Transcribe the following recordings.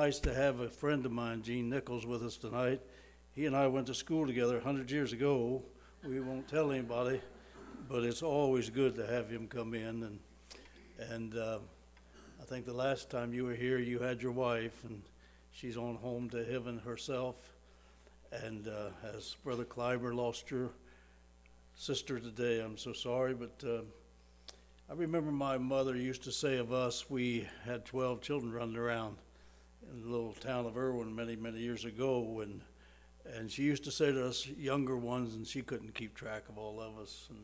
nice to have a friend of mine, Gene Nichols, with us tonight. He and I went to school together 100 years ago. We won't tell anybody, but it's always good to have him come in. And, and uh, I think the last time you were here, you had your wife, and she's on home to heaven herself. And uh, as Brother Kleiber lost your sister today, I'm so sorry, but uh, I remember my mother used to say of us, we had 12 children running around in the little town of Irwin many, many years ago. And, and she used to say to us younger ones, and she couldn't keep track of all of us. And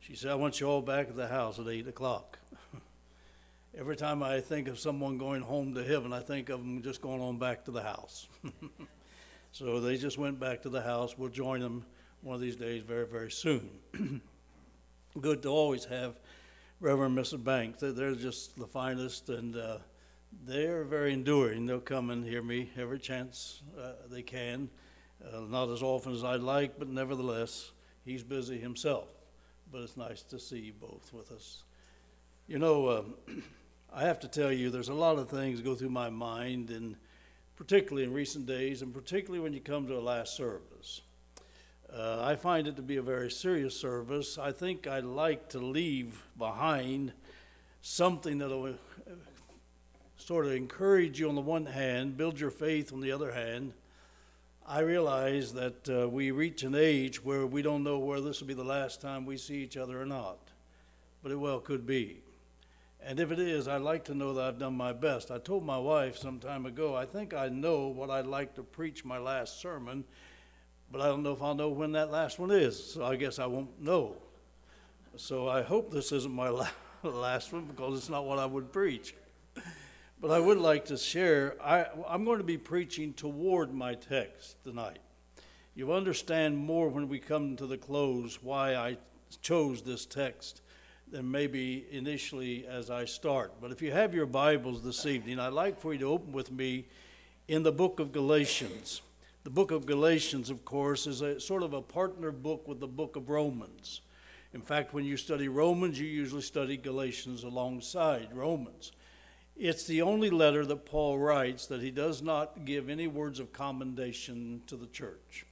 she said, I want you all back at the house at 8 o'clock. Every time I think of someone going home to heaven, I think of them just going on back to the house. so they just went back to the house. We'll join them one of these days very, very soon. Good to always have Reverend Mrs. Banks. They're, just the finest, and uh, they're very enduring. They'll come and hear me every chance uh, they can. Uh, not as often as I'd like, but nevertheless, he's busy himself. But it's nice to see you both with us. You know, um, I have to tell you, there's a lot of things go through my mind, and particularly in recent days, and particularly when you come to a last service. Uh, I find it to be a very serious service. I think I'd like to leave behind something that will uh, sort of encourage you on the one hand, build your faith on the other hand. I realize that uh, we reach an age where we don't know whether this will be the last time we see each other or not, but it well could be. And if it is, I'd like to know that I've done my best. I told my wife some time ago, I think I know what I'd like to preach my last sermon, but I don't know if I'll know when that last one is, so I guess I won't know. So I hope this isn't my last one because it's not what I would preach. But I would like to share, I, I'm going to be preaching toward my text tonight. You'll understand more when we come to the close why I chose this text than maybe initially as I start. But if you have your Bibles this evening, I'd like for you to open with me in the book of Galatians. The book of Galatians, of course, is a sort of a partner book with the book of Romans. In fact, when you study Romans, you usually study Galatians alongside Romans. It's the only letter that Paul writes that he does not give any words of commendation to the church.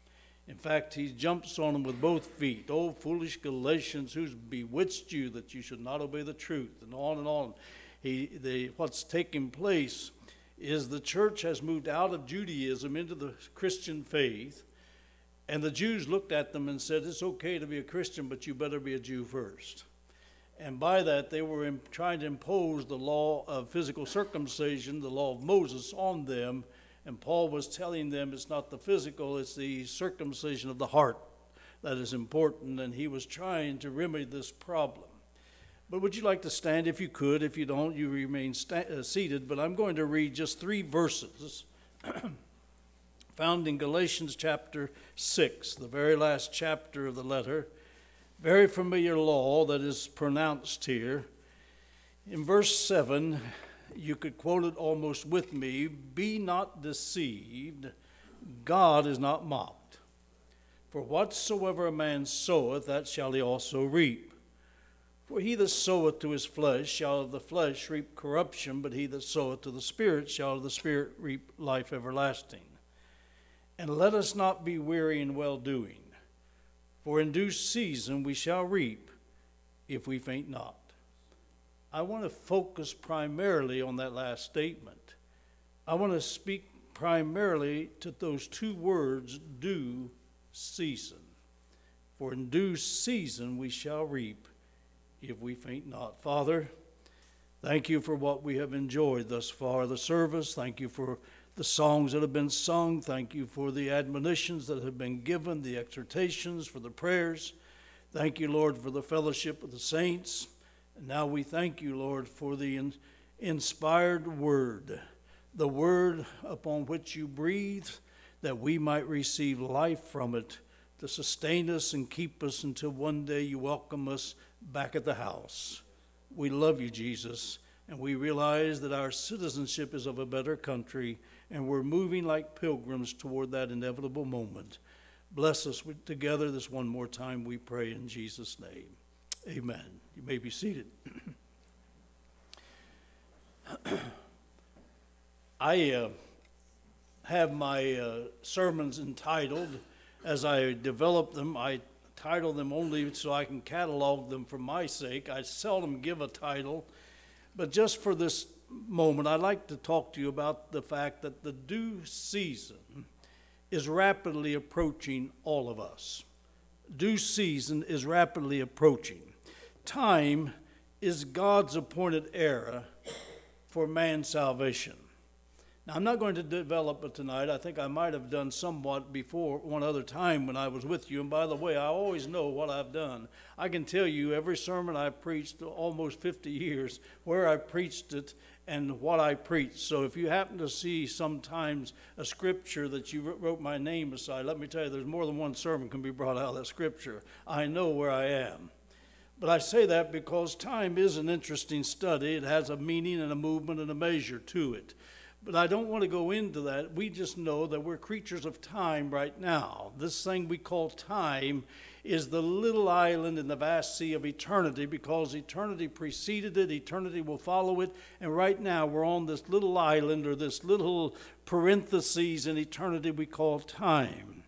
In fact, he jumps on them with both feet. Oh, foolish Galatians, who's bewitched you that you should not obey the truth? And on and on. He, the, what's taking place is the church has moved out of Judaism into the Christian faith, and the Jews looked at them and said, It's okay to be a Christian, but you better be a Jew first. And by that, they were trying to impose the law of physical circumcision, the law of Moses, on them. And Paul was telling them it's not the physical, it's the circumcision of the heart that is important. And he was trying to remedy this problem. But would you like to stand if you could? If you don't, you remain sta- uh, seated. But I'm going to read just three verses found in Galatians chapter 6, the very last chapter of the letter. Very familiar law that is pronounced here. In verse 7, you could quote it almost with me Be not deceived, God is not mocked. For whatsoever a man soweth, that shall he also reap. For he that soweth to his flesh shall of the flesh reap corruption, but he that soweth to the Spirit shall of the Spirit reap life everlasting. And let us not be weary in well doing, for in due season we shall reap if we faint not. I want to focus primarily on that last statement. I want to speak primarily to those two words, due season. For in due season we shall reap if we faint not. Father, thank you for what we have enjoyed thus far, the service. Thank you for the songs that have been sung. Thank you for the admonitions that have been given, the exhortations, for the prayers. Thank you, Lord, for the fellowship of the saints. And now we thank you, Lord, for the in- inspired word, the word upon which you breathe, that we might receive life from it to sustain us and keep us until one day you welcome us back at the house. We love you, Jesus, and we realize that our citizenship is of a better country, and we're moving like pilgrims toward that inevitable moment. Bless us together this one more time, we pray in Jesus' name. Amen. You may be seated. I, uh, have my uh, sermons entitled. As I develop them, I title them only so I can catalog them for my sake. I seldom give a title, but just for this moment, I'd like to talk to you about the fact that the due season is rapidly approaching all of us. Due season is rapidly approaching. Time is God's appointed era for man's salvation. Now, I'm not going to develop it tonight. I think I might have done somewhat before one other time when I was with you. And by the way, I always know what I've done. I can tell you every sermon I've preached almost 50 years, where I preached it and what I preached. So if you happen to see sometimes a scripture that you wrote my name beside, let me tell you, there's more than one sermon can be brought out of that scripture. I know where I am. But I say that because time is an interesting study. It has a meaning and a movement and a measure to it. But I don't want to go into that. We just know that we're creatures of time right now. This thing we call time is the little island in the vast sea of eternity because eternity preceded it, eternity will follow it, and right now we're on this little island or this little parentheses in eternity we call time.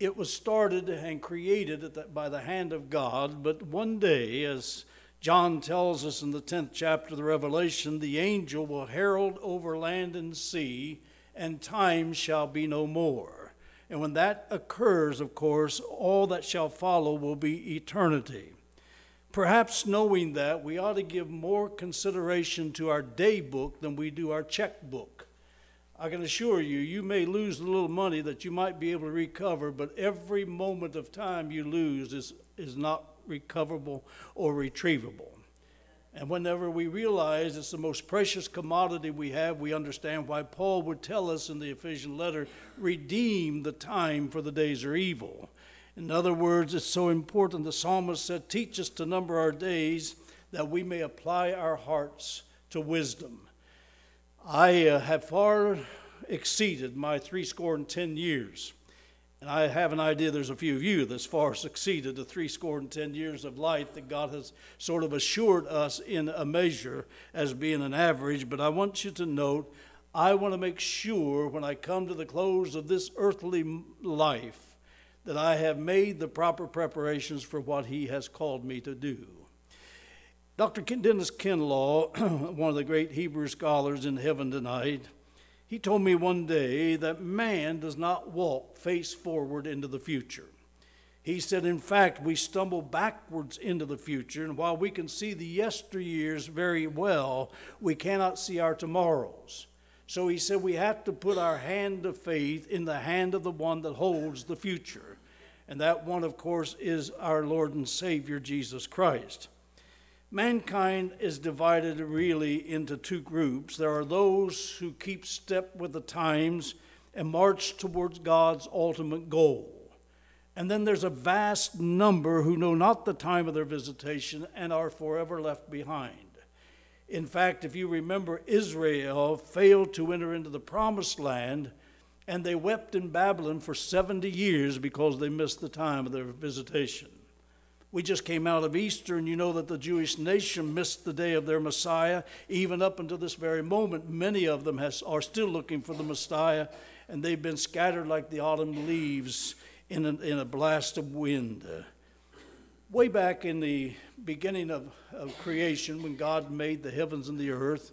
It was started and created by the hand of God, but one day, as John tells us in the 10th chapter of the Revelation, the angel will herald over land and sea, and time shall be no more. And when that occurs, of course, all that shall follow will be eternity. Perhaps knowing that, we ought to give more consideration to our day book than we do our checkbook. I can assure you, you may lose a little money that you might be able to recover, but every moment of time you lose is, is not recoverable or retrievable. And whenever we realize it's the most precious commodity we have, we understand why Paul would tell us in the Ephesian letter redeem the time, for the days are evil. In other words, it's so important. The psalmist said, Teach us to number our days that we may apply our hearts to wisdom. I uh, have far exceeded my three score and ten years. And I have an idea there's a few of you that's far succeeded the three score and ten years of life that God has sort of assured us in a measure as being an average. But I want you to note, I want to make sure when I come to the close of this earthly life that I have made the proper preparations for what He has called me to do. Dr. Dennis Kinlaw, one of the great Hebrew scholars in heaven tonight, he told me one day that man does not walk face forward into the future. He said, in fact, we stumble backwards into the future, and while we can see the yesteryears very well, we cannot see our tomorrows. So he said, we have to put our hand of faith in the hand of the one that holds the future. And that one, of course, is our Lord and Savior, Jesus Christ. Mankind is divided really into two groups. There are those who keep step with the times and march towards God's ultimate goal. And then there's a vast number who know not the time of their visitation and are forever left behind. In fact, if you remember, Israel failed to enter into the promised land, and they wept in Babylon for 70 years because they missed the time of their visitation. We just came out of Easter, and you know that the Jewish nation missed the day of their Messiah. Even up until this very moment, many of them has, are still looking for the Messiah, and they've been scattered like the autumn leaves in a, in a blast of wind. Way back in the beginning of, of creation, when God made the heavens and the earth,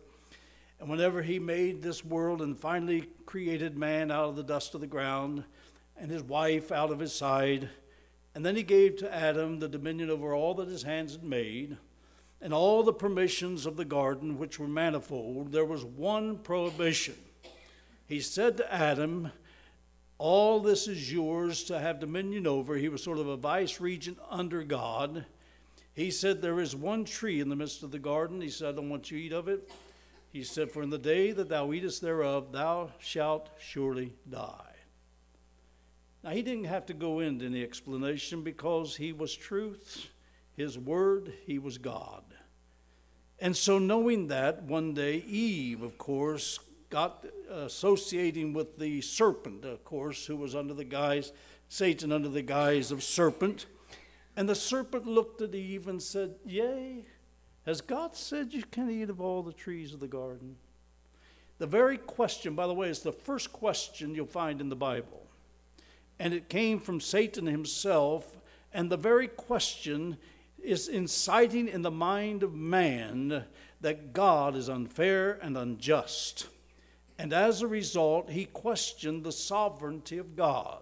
and whenever He made this world and finally created man out of the dust of the ground and his wife out of his side, and then he gave to Adam the dominion over all that his hands had made, and all the permissions of the garden, which were manifold. There was one prohibition. He said to Adam, All this is yours to have dominion over. He was sort of a vice regent under God. He said, There is one tree in the midst of the garden. He said, I don't want you to eat of it. He said, For in the day that thou eatest thereof, thou shalt surely die. Now, he didn't have to go into any explanation because he was truth, his word, he was God. And so, knowing that, one day Eve, of course, got associating with the serpent, of course, who was under the guise, Satan under the guise of serpent. And the serpent looked at Eve and said, Yea, has God said you can eat of all the trees of the garden? The very question, by the way, is the first question you'll find in the Bible. And it came from Satan himself, and the very question is inciting in the mind of man that God is unfair and unjust. And as a result, he questioned the sovereignty of God.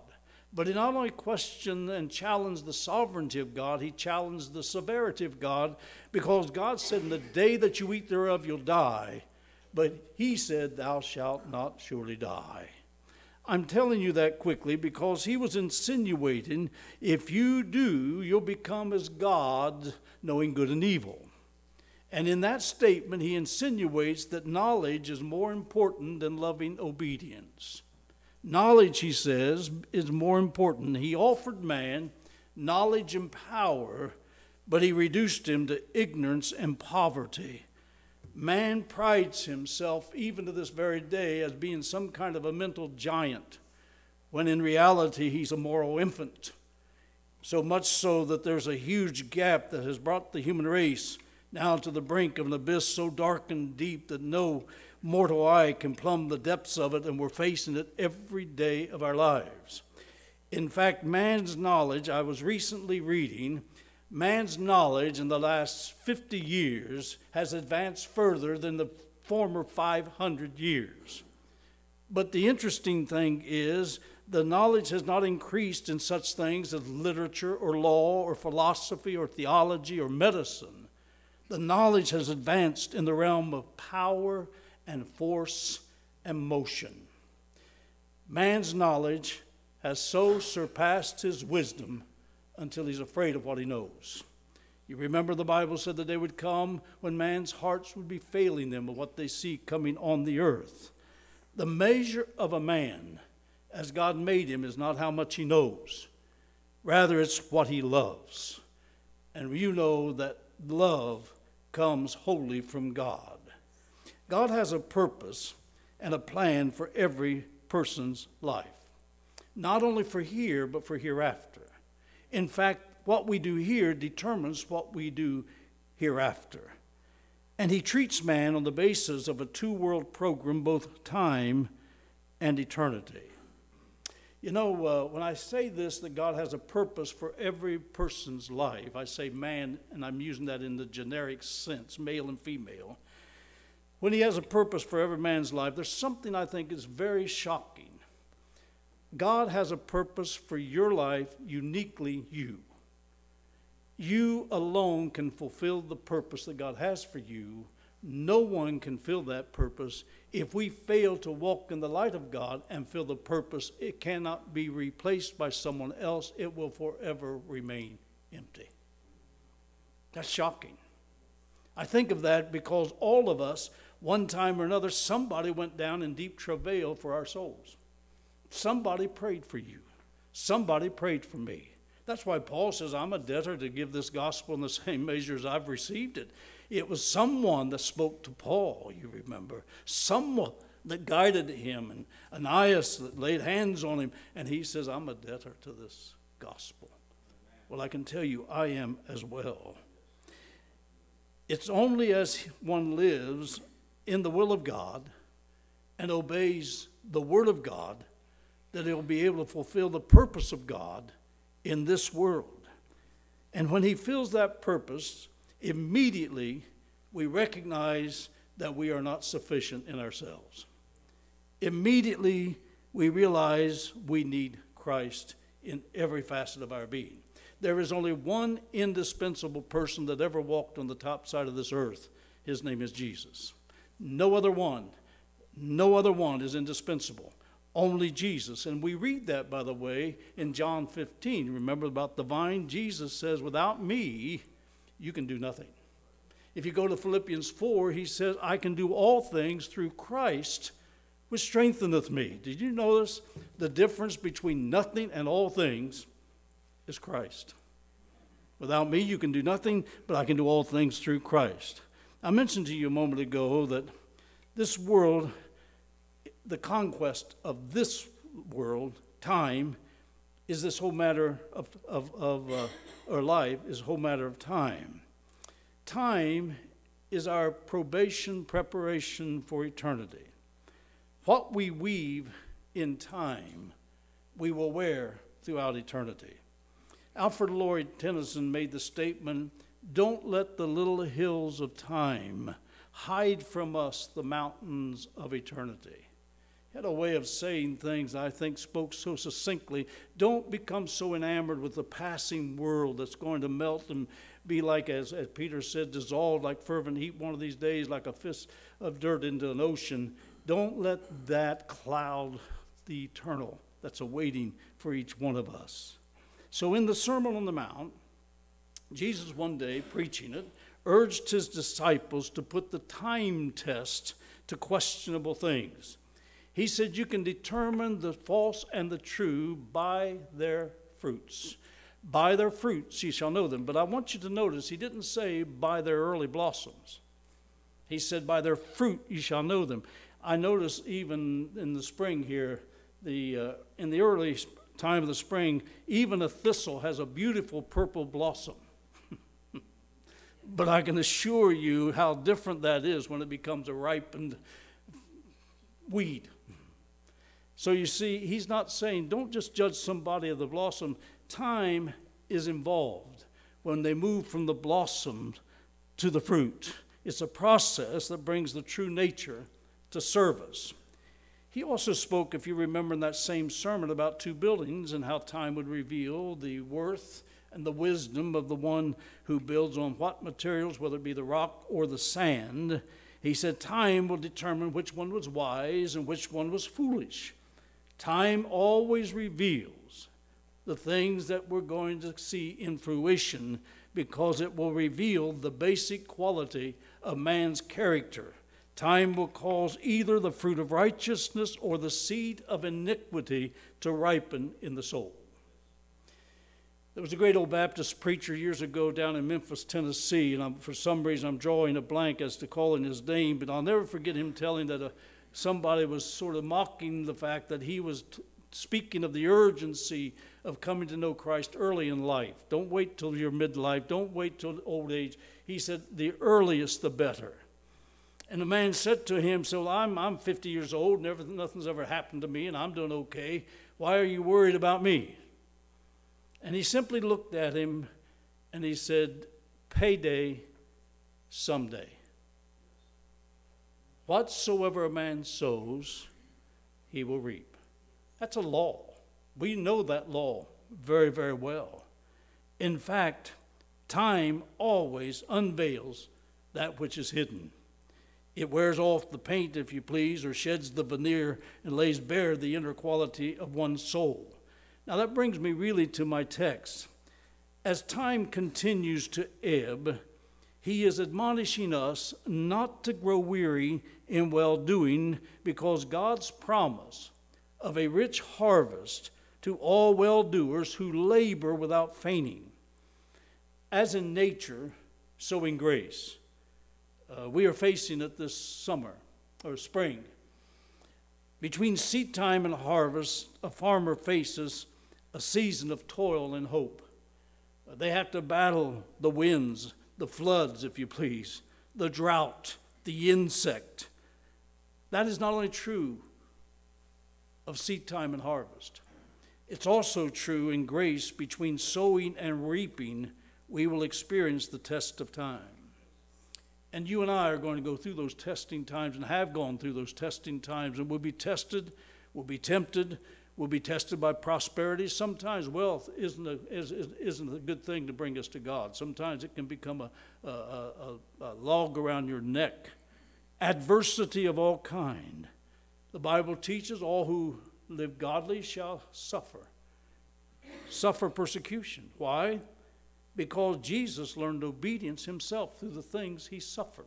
But he not only questioned and challenged the sovereignty of God, he challenged the severity of God because God said, In the day that you eat thereof, you'll die. But he said, Thou shalt not surely die. I'm telling you that quickly because he was insinuating if you do, you'll become as God, knowing good and evil. And in that statement, he insinuates that knowledge is more important than loving obedience. Knowledge, he says, is more important. He offered man knowledge and power, but he reduced him to ignorance and poverty. Man prides himself, even to this very day, as being some kind of a mental giant, when in reality he's a moral infant. So much so that there's a huge gap that has brought the human race now to the brink of an abyss so dark and deep that no mortal eye can plumb the depths of it, and we're facing it every day of our lives. In fact, man's knowledge, I was recently reading, man's knowledge in the last 50 years has advanced further than the former 500 years. But the interesting thing is, the knowledge has not increased in such things as literature or law or philosophy or theology or medicine. The knowledge has advanced in the realm of power and force and motion. Man's knowledge has so surpassed his wisdom until he's afraid of what he knows. You remember the Bible said the day would come when man's hearts would be failing them of what they see coming on the earth. The measure of a man, as God made him, is not how much he knows, rather, it's what he loves. And you know that love comes wholly from God. God has a purpose and a plan for every person's life, not only for here, but for hereafter. In fact, what we do here determines what we do hereafter. And he treats man on the basis of a two world program, both time and eternity. You know, uh, when I say this, that God has a purpose for every person's life, I say man, and I'm using that in the generic sense, male and female. When he has a purpose for every man's life, there's something I think is very shocking. God has a purpose for your life, uniquely you. You alone can fulfill the purpose that God has for you. No one can fill that purpose. If we fail to walk in the light of God and fill the purpose, it cannot be replaced by someone else. It will forever remain empty. That's shocking. I think of that because all of us, one time or another, somebody went down in deep travail for our souls. Somebody prayed for you. Somebody prayed for me. That's why Paul says, I'm a debtor to give this gospel in the same measure as I've received it. It was someone that spoke to Paul, you remember. Someone that guided him, and Ananias that laid hands on him, and he says, I'm a debtor to this gospel. Well, I can tell you, I am as well. It's only as one lives in the will of God and obeys the Word of God that he'll be able to fulfill the purpose of God in this world. And when he fills that purpose, immediately we recognize that we are not sufficient in ourselves. Immediately we realize we need Christ in every facet of our being. There is only one indispensable person that ever walked on the top side of this earth. His name is Jesus. No other one, no other one is indispensable only Jesus. And we read that, by the way, in John 15. Remember about the vine? Jesus says, Without me, you can do nothing. If you go to Philippians 4, he says, I can do all things through Christ, which strengtheneth me. Did you notice the difference between nothing and all things is Christ? Without me, you can do nothing, but I can do all things through Christ. I mentioned to you a moment ago that this world the conquest of this world, time, is this whole matter of, of, of uh, our life is a whole matter of time. Time is our probation preparation for eternity. What we weave in time, we will wear throughout eternity. Alfred Lord Tennyson made the statement Don't let the little hills of time hide from us the mountains of eternity. Had a way of saying things I think spoke so succinctly. Don't become so enamored with the passing world that's going to melt and be like, as, as Peter said, dissolved like fervent heat one of these days, like a fist of dirt into an ocean. Don't let that cloud the eternal that's awaiting for each one of us. So, in the Sermon on the Mount, Jesus one day preaching it urged his disciples to put the time test to questionable things. He said, You can determine the false and the true by their fruits. By their fruits ye shall know them. But I want you to notice, he didn't say by their early blossoms. He said, By their fruit ye shall know them. I notice even in the spring here, the, uh, in the early time of the spring, even a thistle has a beautiful purple blossom. but I can assure you how different that is when it becomes a ripened weed. So you see, he's not saying don't just judge somebody of the blossom. Time is involved when they move from the blossom to the fruit. It's a process that brings the true nature to service. He also spoke, if you remember in that same sermon, about two buildings and how time would reveal the worth and the wisdom of the one who builds on what materials, whether it be the rock or the sand. He said, Time will determine which one was wise and which one was foolish. Time always reveals the things that we're going to see in fruition because it will reveal the basic quality of man's character. Time will cause either the fruit of righteousness or the seed of iniquity to ripen in the soul. There was a great old Baptist preacher years ago down in Memphis, Tennessee, and I'm, for some reason I'm drawing a blank as to calling his name, but I'll never forget him telling that a, somebody was sort of mocking the fact that he was t- speaking of the urgency of coming to know Christ early in life. Don't wait till your midlife, don't wait till old age. He said, the earliest the better. And the man said to him, So I'm, I'm 50 years old, never, nothing's ever happened to me, and I'm doing okay. Why are you worried about me? And he simply looked at him and he said, Payday someday. Whatsoever a man sows, he will reap. That's a law. We know that law very, very well. In fact, time always unveils that which is hidden. It wears off the paint, if you please, or sheds the veneer and lays bare the inner quality of one's soul. Now, that brings me really to my text. As time continues to ebb, he is admonishing us not to grow weary in well doing because God's promise of a rich harvest to all well doers who labor without fainting. As in nature, so in grace. Uh, we are facing it this summer or spring. Between seed time and harvest, a farmer faces a season of toil and hope. They have to battle the winds, the floods, if you please, the drought, the insect. That is not only true of seed time and harvest, it's also true in grace between sowing and reaping, we will experience the test of time. And you and I are going to go through those testing times and have gone through those testing times, and we'll be tested, we'll be tempted, we'll be tested by prosperity. Sometimes wealth isn't a, is, isn't a good thing to bring us to God. Sometimes it can become a, a, a, a log around your neck. Adversity of all kind. The Bible teaches all who live godly shall suffer. Suffer persecution. Why? because Jesus learned obedience himself through the things he suffered.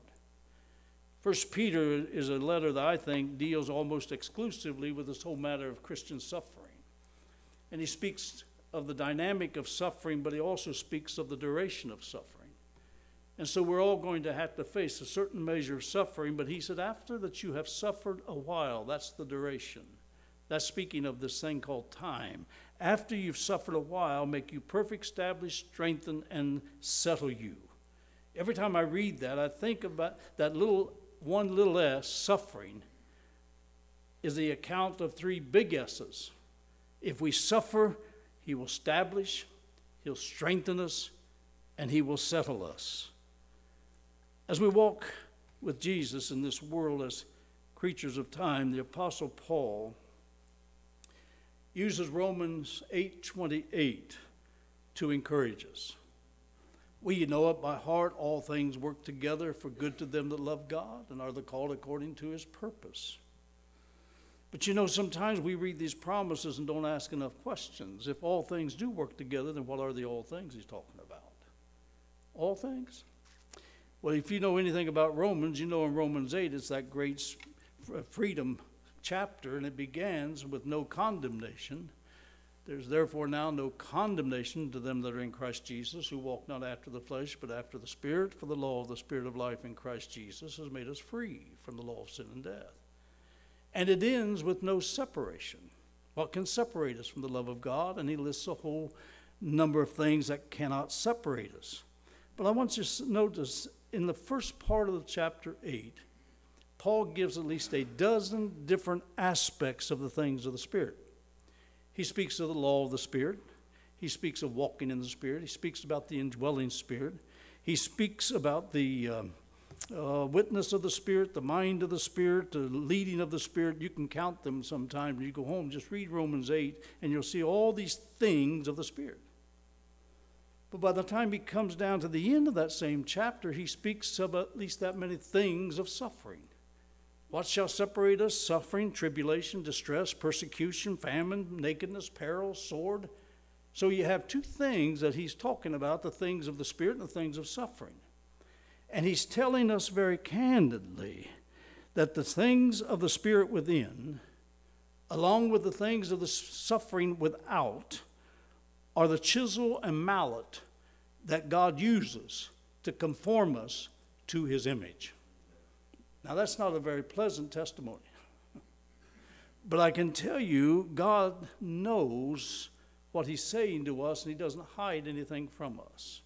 First Peter is a letter that I think deals almost exclusively with this whole matter of Christian suffering. And he speaks of the dynamic of suffering, but he also speaks of the duration of suffering. And so we're all going to have to face a certain measure of suffering, but he said, after that you have suffered a while, that's the duration. That's speaking of this thing called time after you've suffered a while, make you perfect, establish, strengthen, and settle you. Every time I read that, I think about that little one little s, suffering. is the account of three big S's. If we suffer, he will establish, he'll strengthen us, and he will settle us. As we walk with Jesus in this world as creatures of time, the apostle Paul uses Romans 8:28 to encourage us. We know it by heart all things work together for good to them that love God and are the called according to his purpose. But you know, sometimes we read these promises and don't ask enough questions. If all things do work together, then what are the all things he's talking about? All things? Well, if you know anything about Romans, you know in Romans 8 it's that great freedom chapter, and it begins with no condemnation. There's therefore now no condemnation to them that are in Christ Jesus, who walk not after the flesh, but after the Spirit. For the law of the Spirit of life in Christ Jesus has made us free from the law of sin and death. And it ends with no separation. What can separate us from the love of God? And he lists a whole number of things that cannot separate us. But I want you to notice in the first part of chapter 8, Paul gives at least a dozen different aspects of the things of the Spirit. He speaks of the law of the Spirit. He speaks of walking in the Spirit. He speaks about the indwelling Spirit. He speaks about the um, uh, witness of the Spirit, the mind of the Spirit, the leading of the Spirit. You can count them sometime you go home. Just read Romans 8, and you'll see all these things of the Spirit. But by the time he comes down to the end of that same chapter, he speaks of at least that many things of suffering. What shall separate us? Suffering, tribulation, distress, persecution, famine, nakedness, peril, sword. So you have two things that he's talking about the things of the Spirit and the things of suffering. And he's telling us very candidly that the things of the Spirit within, along with the things of the suffering without, are the chisel and mallet that God uses to conform us to his image. Now, that's not a very pleasant testimony. but I can tell you, God knows what he's saying to us, and he doesn't hide anything from us.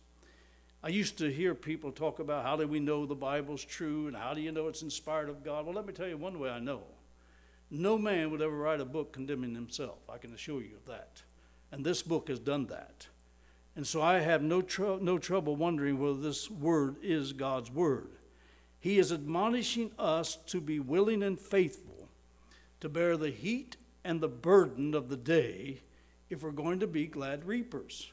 I used to hear people talk about how do we know the Bible's true and how do you know it's inspired of God? Well, let me tell you one way I know. No man would ever write a book condemning himself. I can assure you of that. And this book has done that. And so I have no, tr- no trouble wondering whether this word is God's word. He is admonishing us to be willing and faithful to bear the heat and the burden of the day if we're going to be glad reapers.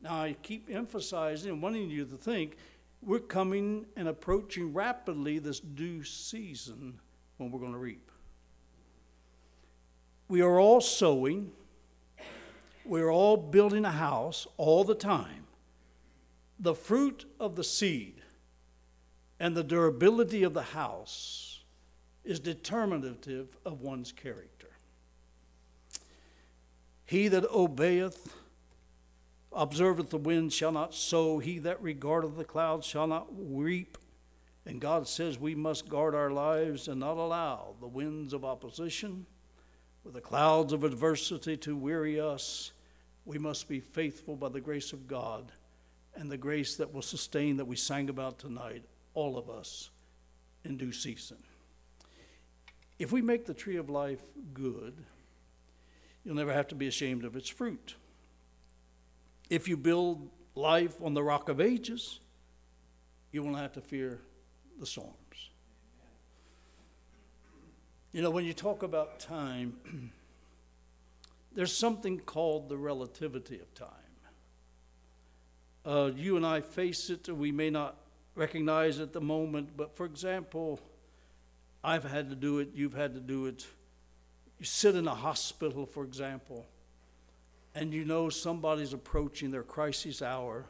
Now, I keep emphasizing and wanting you to think we're coming and approaching rapidly this due season when we're going to reap. We are all sowing, we're all building a house all the time. The fruit of the seed and the durability of the house is determinative of one's character. He that obeyeth observeth the wind shall not sow, he that regardeth the clouds shall not reap. And God says we must guard our lives and not allow the winds of opposition or the clouds of adversity to weary us. We must be faithful by the grace of God and the grace that will sustain that we sang about tonight, all of us, in due season. If we make the tree of life good, you'll never have to be ashamed of its fruit. If you build life on the rock of ages, you won't have to fear the storms. You know, when you talk about time, there's something called the relativity of time. Uh, you and I face it, we may not recognize at the moment, but for example, I've had to do it, you've had to do it. You sit in a hospital, for example, and you know somebody's approaching their crisis hour,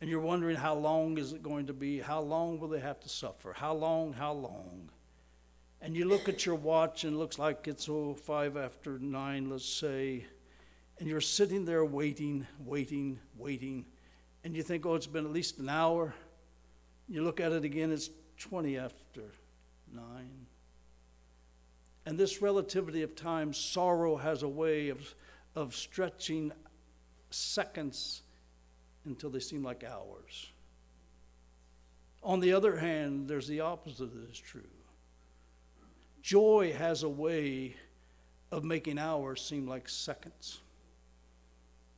and you're wondering how long is it going to be? How long will they have to suffer? How long? How long? And you look at your watch and it looks like it's oh five after nine, let's say, and you're sitting there waiting, waiting, waiting, and you think, oh, it's been at least an hour. You look at it again, it's 20 after nine. And this relativity of time, sorrow has a way of of stretching seconds until they seem like hours. On the other hand, there's the opposite that is true. Joy has a way of making hours seem like seconds.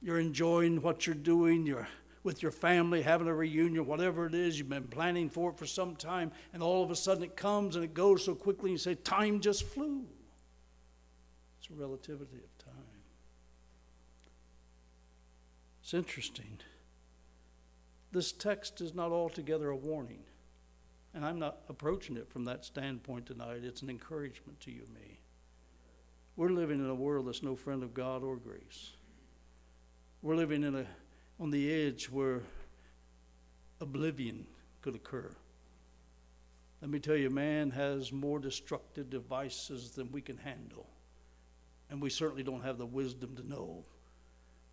You're enjoying what you're doing, you're with your family, having a reunion, whatever it is, you've been planning for it for some time, and all of a sudden it comes and it goes so quickly, and you say, Time just flew. It's a relativity of time. It's interesting. This text is not altogether a warning, and I'm not approaching it from that standpoint tonight. It's an encouragement to you and me. We're living in a world that's no friend of God or grace. We're living in a, on the edge where oblivion could occur. Let me tell you, man has more destructive devices than we can handle. And we certainly don't have the wisdom to know.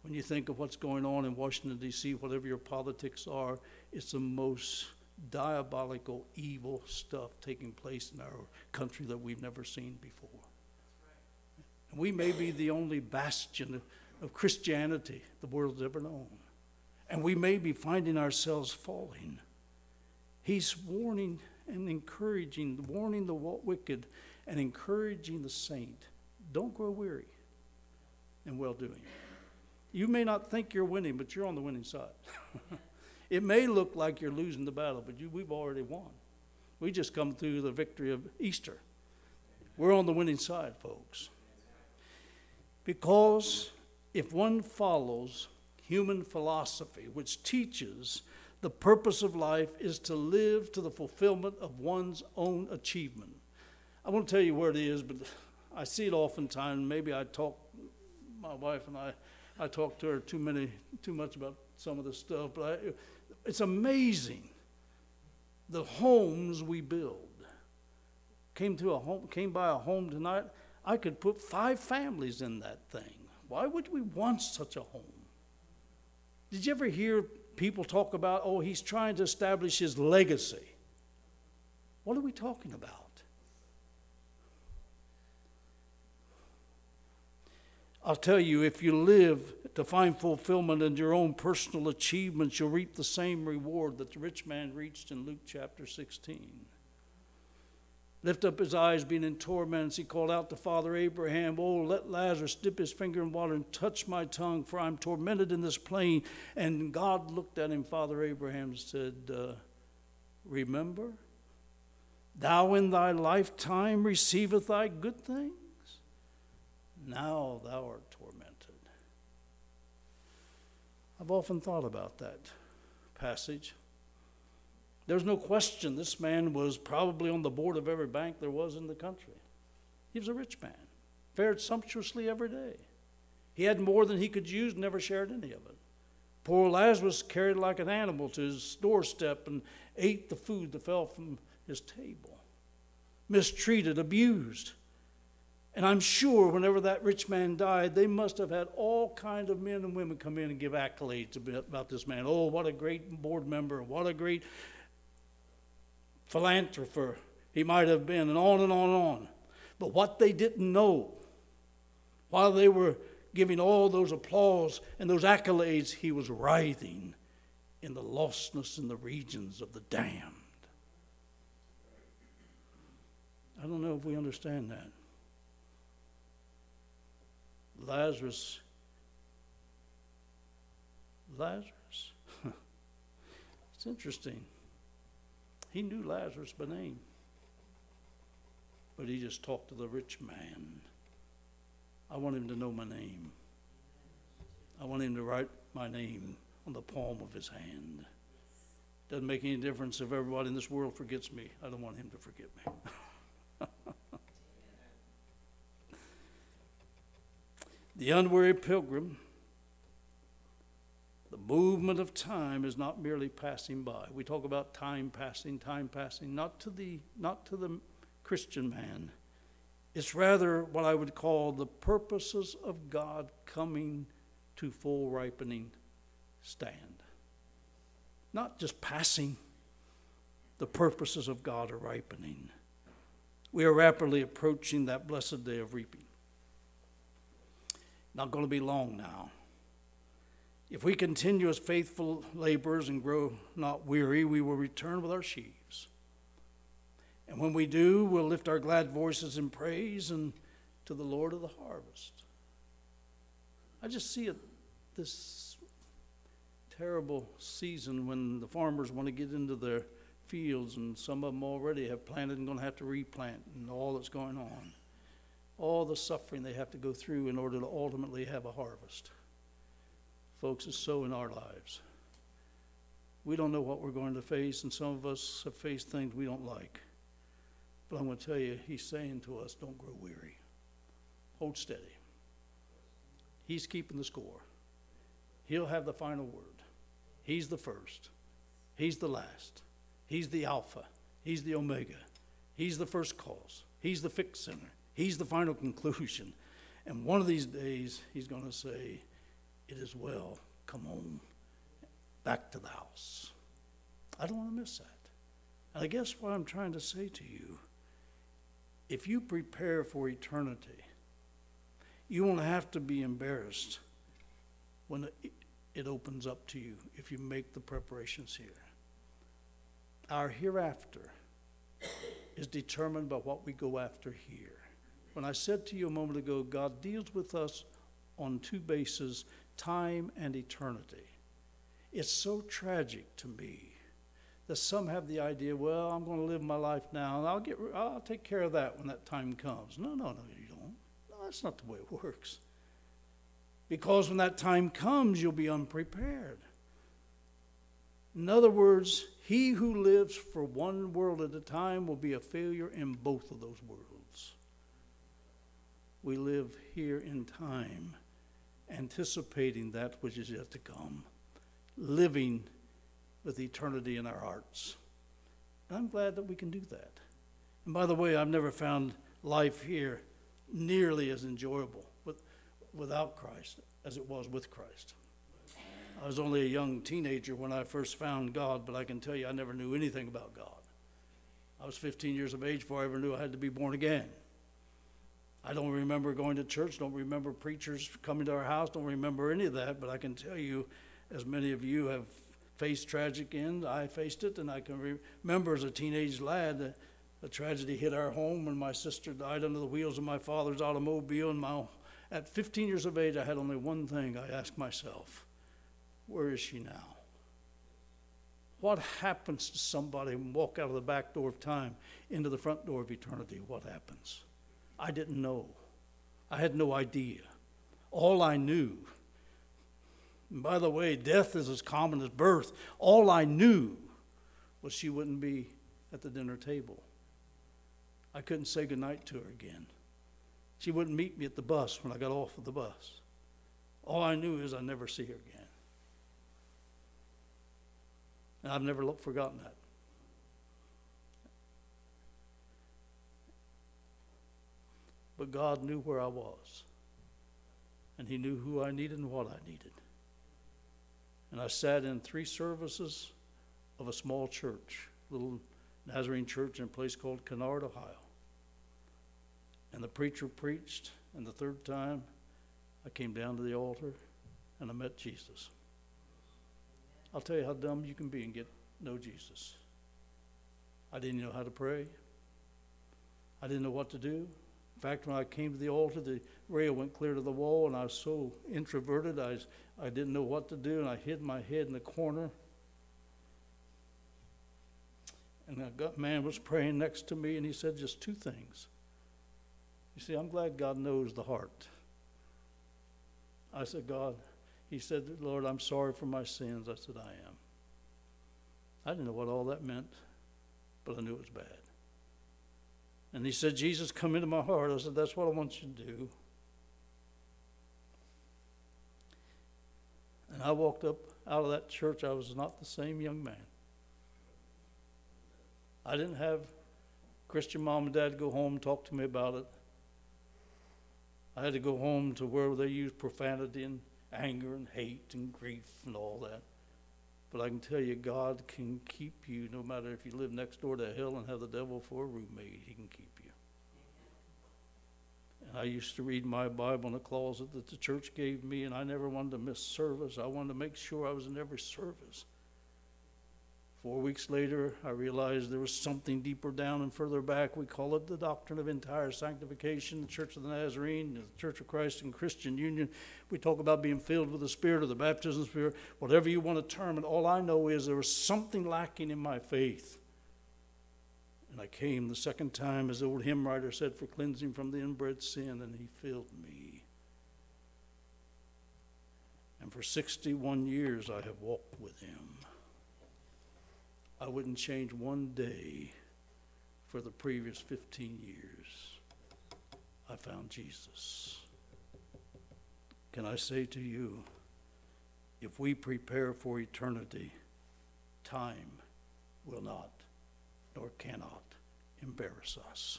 When you think of what's going on in Washington, D.C., whatever your politics are, it's the most diabolical, evil stuff taking place in our country that we've never seen before. And we may be the only bastion of Christianity the world's ever known. And we may be finding ourselves falling. He's warning and encouraging, warning the wicked and encouraging the saint. Don't grow weary in well doing. You may not think you're winning, but you're on the winning side. it may look like you're losing the battle, but you, we've already won. We just come through the victory of Easter. We're on the winning side, folks. Because if one follows human philosophy, which teaches the purpose of life is to live to the fulfillment of one's own achievement. I won't tell you where it is, but I see it oftentimes. Maybe I talk, my wife and I, I talk to her too many, too much about some of this stuff, but I, it's amazing the homes we build. Came to a home, came by a home tonight. I could put five families in that thing. Why would we want such a home? Did you ever hear people talk about, oh, he's trying to establish his legacy? What are we talking about? I'll tell you, if you live to find fulfillment in your own personal achievements, you'll reap the same reward that the rich man reached in Luke chapter 16 lift up his eyes, being in torments. He called out to Father Abraham, Oh, let Lazarus dip his finger in water and touch my tongue, for I'm tormented in this plain. And God looked at him, Father Abraham, said, uh, Remember, thou in thy lifetime receiveth thy good things. Now thou art tormented. I've often thought about that passage. There's no question this man was probably on the board of every bank there was in the country. He was a rich man, fared sumptuously every day. He had more than he could use, never shared any of it. Poor Lazarus carried like an animal to his doorstep and ate the food that fell from his table. Mistreated, abused. And I'm sure whenever that rich man died, they must have had all kind of men and women come in and give accolades about this man. Oh, what a great board member! What a great philanthropist he might have been, and on and on and on. But what they didn't know, while they were giving all those applause and those accolades, he was writhing in the lostness in the regions of the damned. I don't know if we understand that. Lazarus, Lazarus, it's interesting. He knew Lazarus by name, but he just talked to the rich man. I want him to know my name. I want him to write my name on the palm of his hand. Doesn't make any difference if everybody in this world forgets me. I don't want him to forget me. the unwary pilgrim movement of time is not merely passing by. We talk about time passing, time passing, not to the, not to the Christian man. It's rather what I would call the purposes of God coming to full ripening stand. Not just passing, the purposes of God are ripening. We are rapidly approaching that blessed day of reaping. Not going to be long now. If we continue as faithful laborers and grow not weary, we will return with our sheaves. And when we do, we'll lift our glad voices in praise and to the Lord of the harvest. I just see it this terrible season when the farmers want to get into their fields and some of them already have planted and going to have to replant and all that's going on. All the suffering they have to go through in order to ultimately have a harvest. Folks, it's so in our lives. We don't know what we're going to face, and some of us have faced things we don't like. But I'm going to tell you, he's saying to us, don't grow weary. Hold steady. He's keeping the score. He'll have the final word. He's the first. He's the last. He's the Alpha. He's the Omega. He's the first cause. He's the fixed center. He's the final conclusion. And one of these days, he's going to say, It is well. Come home. Back to the house. I don't want to miss that. And I guess what I'm trying to say to you if you prepare for eternity, you won't have to be embarrassed when it opens up to you if you make the preparations here. Our hereafter is determined by what we go after here. When I said to you a moment ago, God deals with us on two bases time and eternity. It's so tragic to me that some have the idea, well, I'm going to live my life now, and I'll get, I'll take care of that when that time comes. No, no, no, you don't. No, that's not the way it works. Because when that time comes, you'll be unprepared. In other words, he who lives for one world at a time will be a failure in both of those worlds. We live here in time, anticipating that which is yet to come, living with eternity in our hearts. And I'm glad that we can do that. And by the way, I've never found life here nearly as enjoyable with, without Christ as it was with Christ. I was only a young teenager when I first found God, but I can tell you I never knew anything about God. I was 15 years of age before I ever knew I had to be born again. I don't remember going to church, don't remember preachers coming to our house, don't remember any of that, but I can tell you, as many of you have faced tragic ends. I faced it, and I can remember as a teenage lad, a, a tragedy hit our home when my sister died under the wheels of my father's automobile. And my, at 15 years of age, I had only one thing I asked myself where is she now? What happens to somebody who walk out of the back door of time into the front door of eternity? What happens? I didn't know. I had no idea. All I knew and by the way, death is as common as birth. All I knew was she wouldn't be at the dinner table. I couldn't say goodnight to her again. She wouldn't meet me at the bus when I got off of the bus. All I knew is I'd never see her again. And I've never forgotten that. But God knew where I was. And He knew who I needed and what I needed. And I sat in three services of a small church, little Nazarene church in a place called Kennard, Ohio. And the preacher preached, and the third time I came down to the altar and I met Jesus. I'll tell you how dumb you can be and get know Jesus. I didn't know how to pray. I didn't know what to do. Fact, when I came to the altar, the rail went clear to the wall, and I was so introverted, I, was, I didn't know what to do, and I hid my head in the corner. And a man was praying next to me, and he said just two things. You see, I'm glad God knows the heart. I said, God, he said, Lord, I'm sorry for my sins. I said, I am. I didn't know what all that meant, but I knew it was bad. And he said, Jesus, come into my heart. I said, That's what I want you to do. And I walked up out of that church. I was not the same young man. I didn't have Christian mom and dad go home and talk to me about it. I had to go home to where they used profanity and anger and hate and grief and all that. But I can tell you, God can keep you no matter if you live next door to hell and have the devil for a roommate. He can keep you. And I used to read my Bible in a closet that the church gave me, and I never wanted to miss service. I wanted to make sure I was in every service. Four weeks later, I realized there was something deeper down and further back. We call it the doctrine of entire sanctification, the Church of the Nazarene, the Church of Christ and Christian Union. We talk about being filled with the Spirit or the baptism Spirit, whatever you want to term it. All I know is there was something lacking in my faith. And I came the second time, as the old hymn writer said, for cleansing from the inbred sin, and he filled me. And for 61 years I have walked with him. I wouldn't change one day for the previous 15 years. I found Jesus. Can I say to you, if we prepare for eternity, time will not nor cannot embarrass us.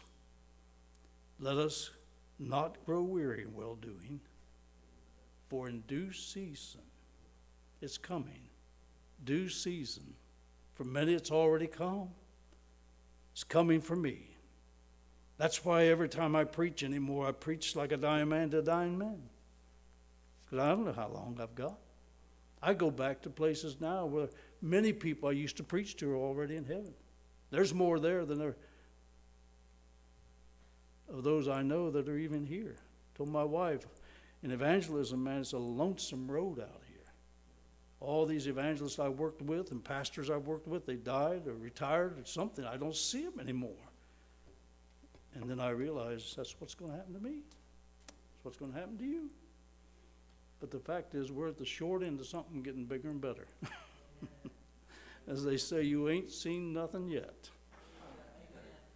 Let us not grow weary in well doing, for in due season it's coming. Due season. For many, it's already come. It's coming for me. That's why every time I preach anymore, I preach like a dying man to a dying man. Because I don't know how long I've got. I go back to places now where many people I used to preach to are already in heaven. There's more there than there of those I know that are even here. Told my wife, in evangelism, man, it's a lonesome road out here. All these evangelists I worked with and pastors I worked with, they died or retired or something. I don't see them anymore. And then I realized that's what's going to happen to me. That's what's going to happen to you. But the fact is, we're at the short end of something getting bigger and better. As they say, you ain't seen nothing yet.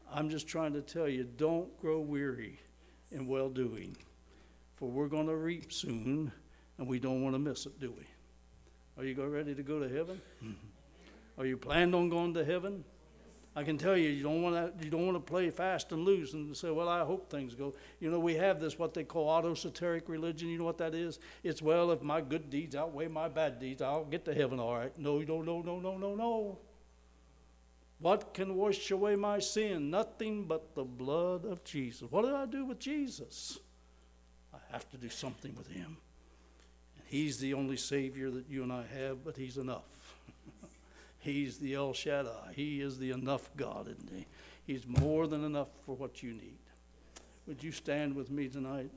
I'm just trying to tell you, don't grow weary in well doing, for we're going to reap soon, and we don't want to miss it, do we? Are you ready to go to heaven? Are you planned on going to heaven? I can tell you, you don't want to. You don't want to play fast and loose and say, "Well, I hope things go." You know, we have this what they call autosoteric religion. You know what that is? It's well, if my good deeds outweigh my bad deeds, I'll get to heaven all right. No, no, no, no, no, no, no. What can wash away my sin? Nothing but the blood of Jesus. What did I do with Jesus? I have to do something with Him. He's the only Savior that you and I have, but He's enough. He's the El Shaddai. He is the enough God, isn't He? He's more than enough for what you need. Would you stand with me tonight?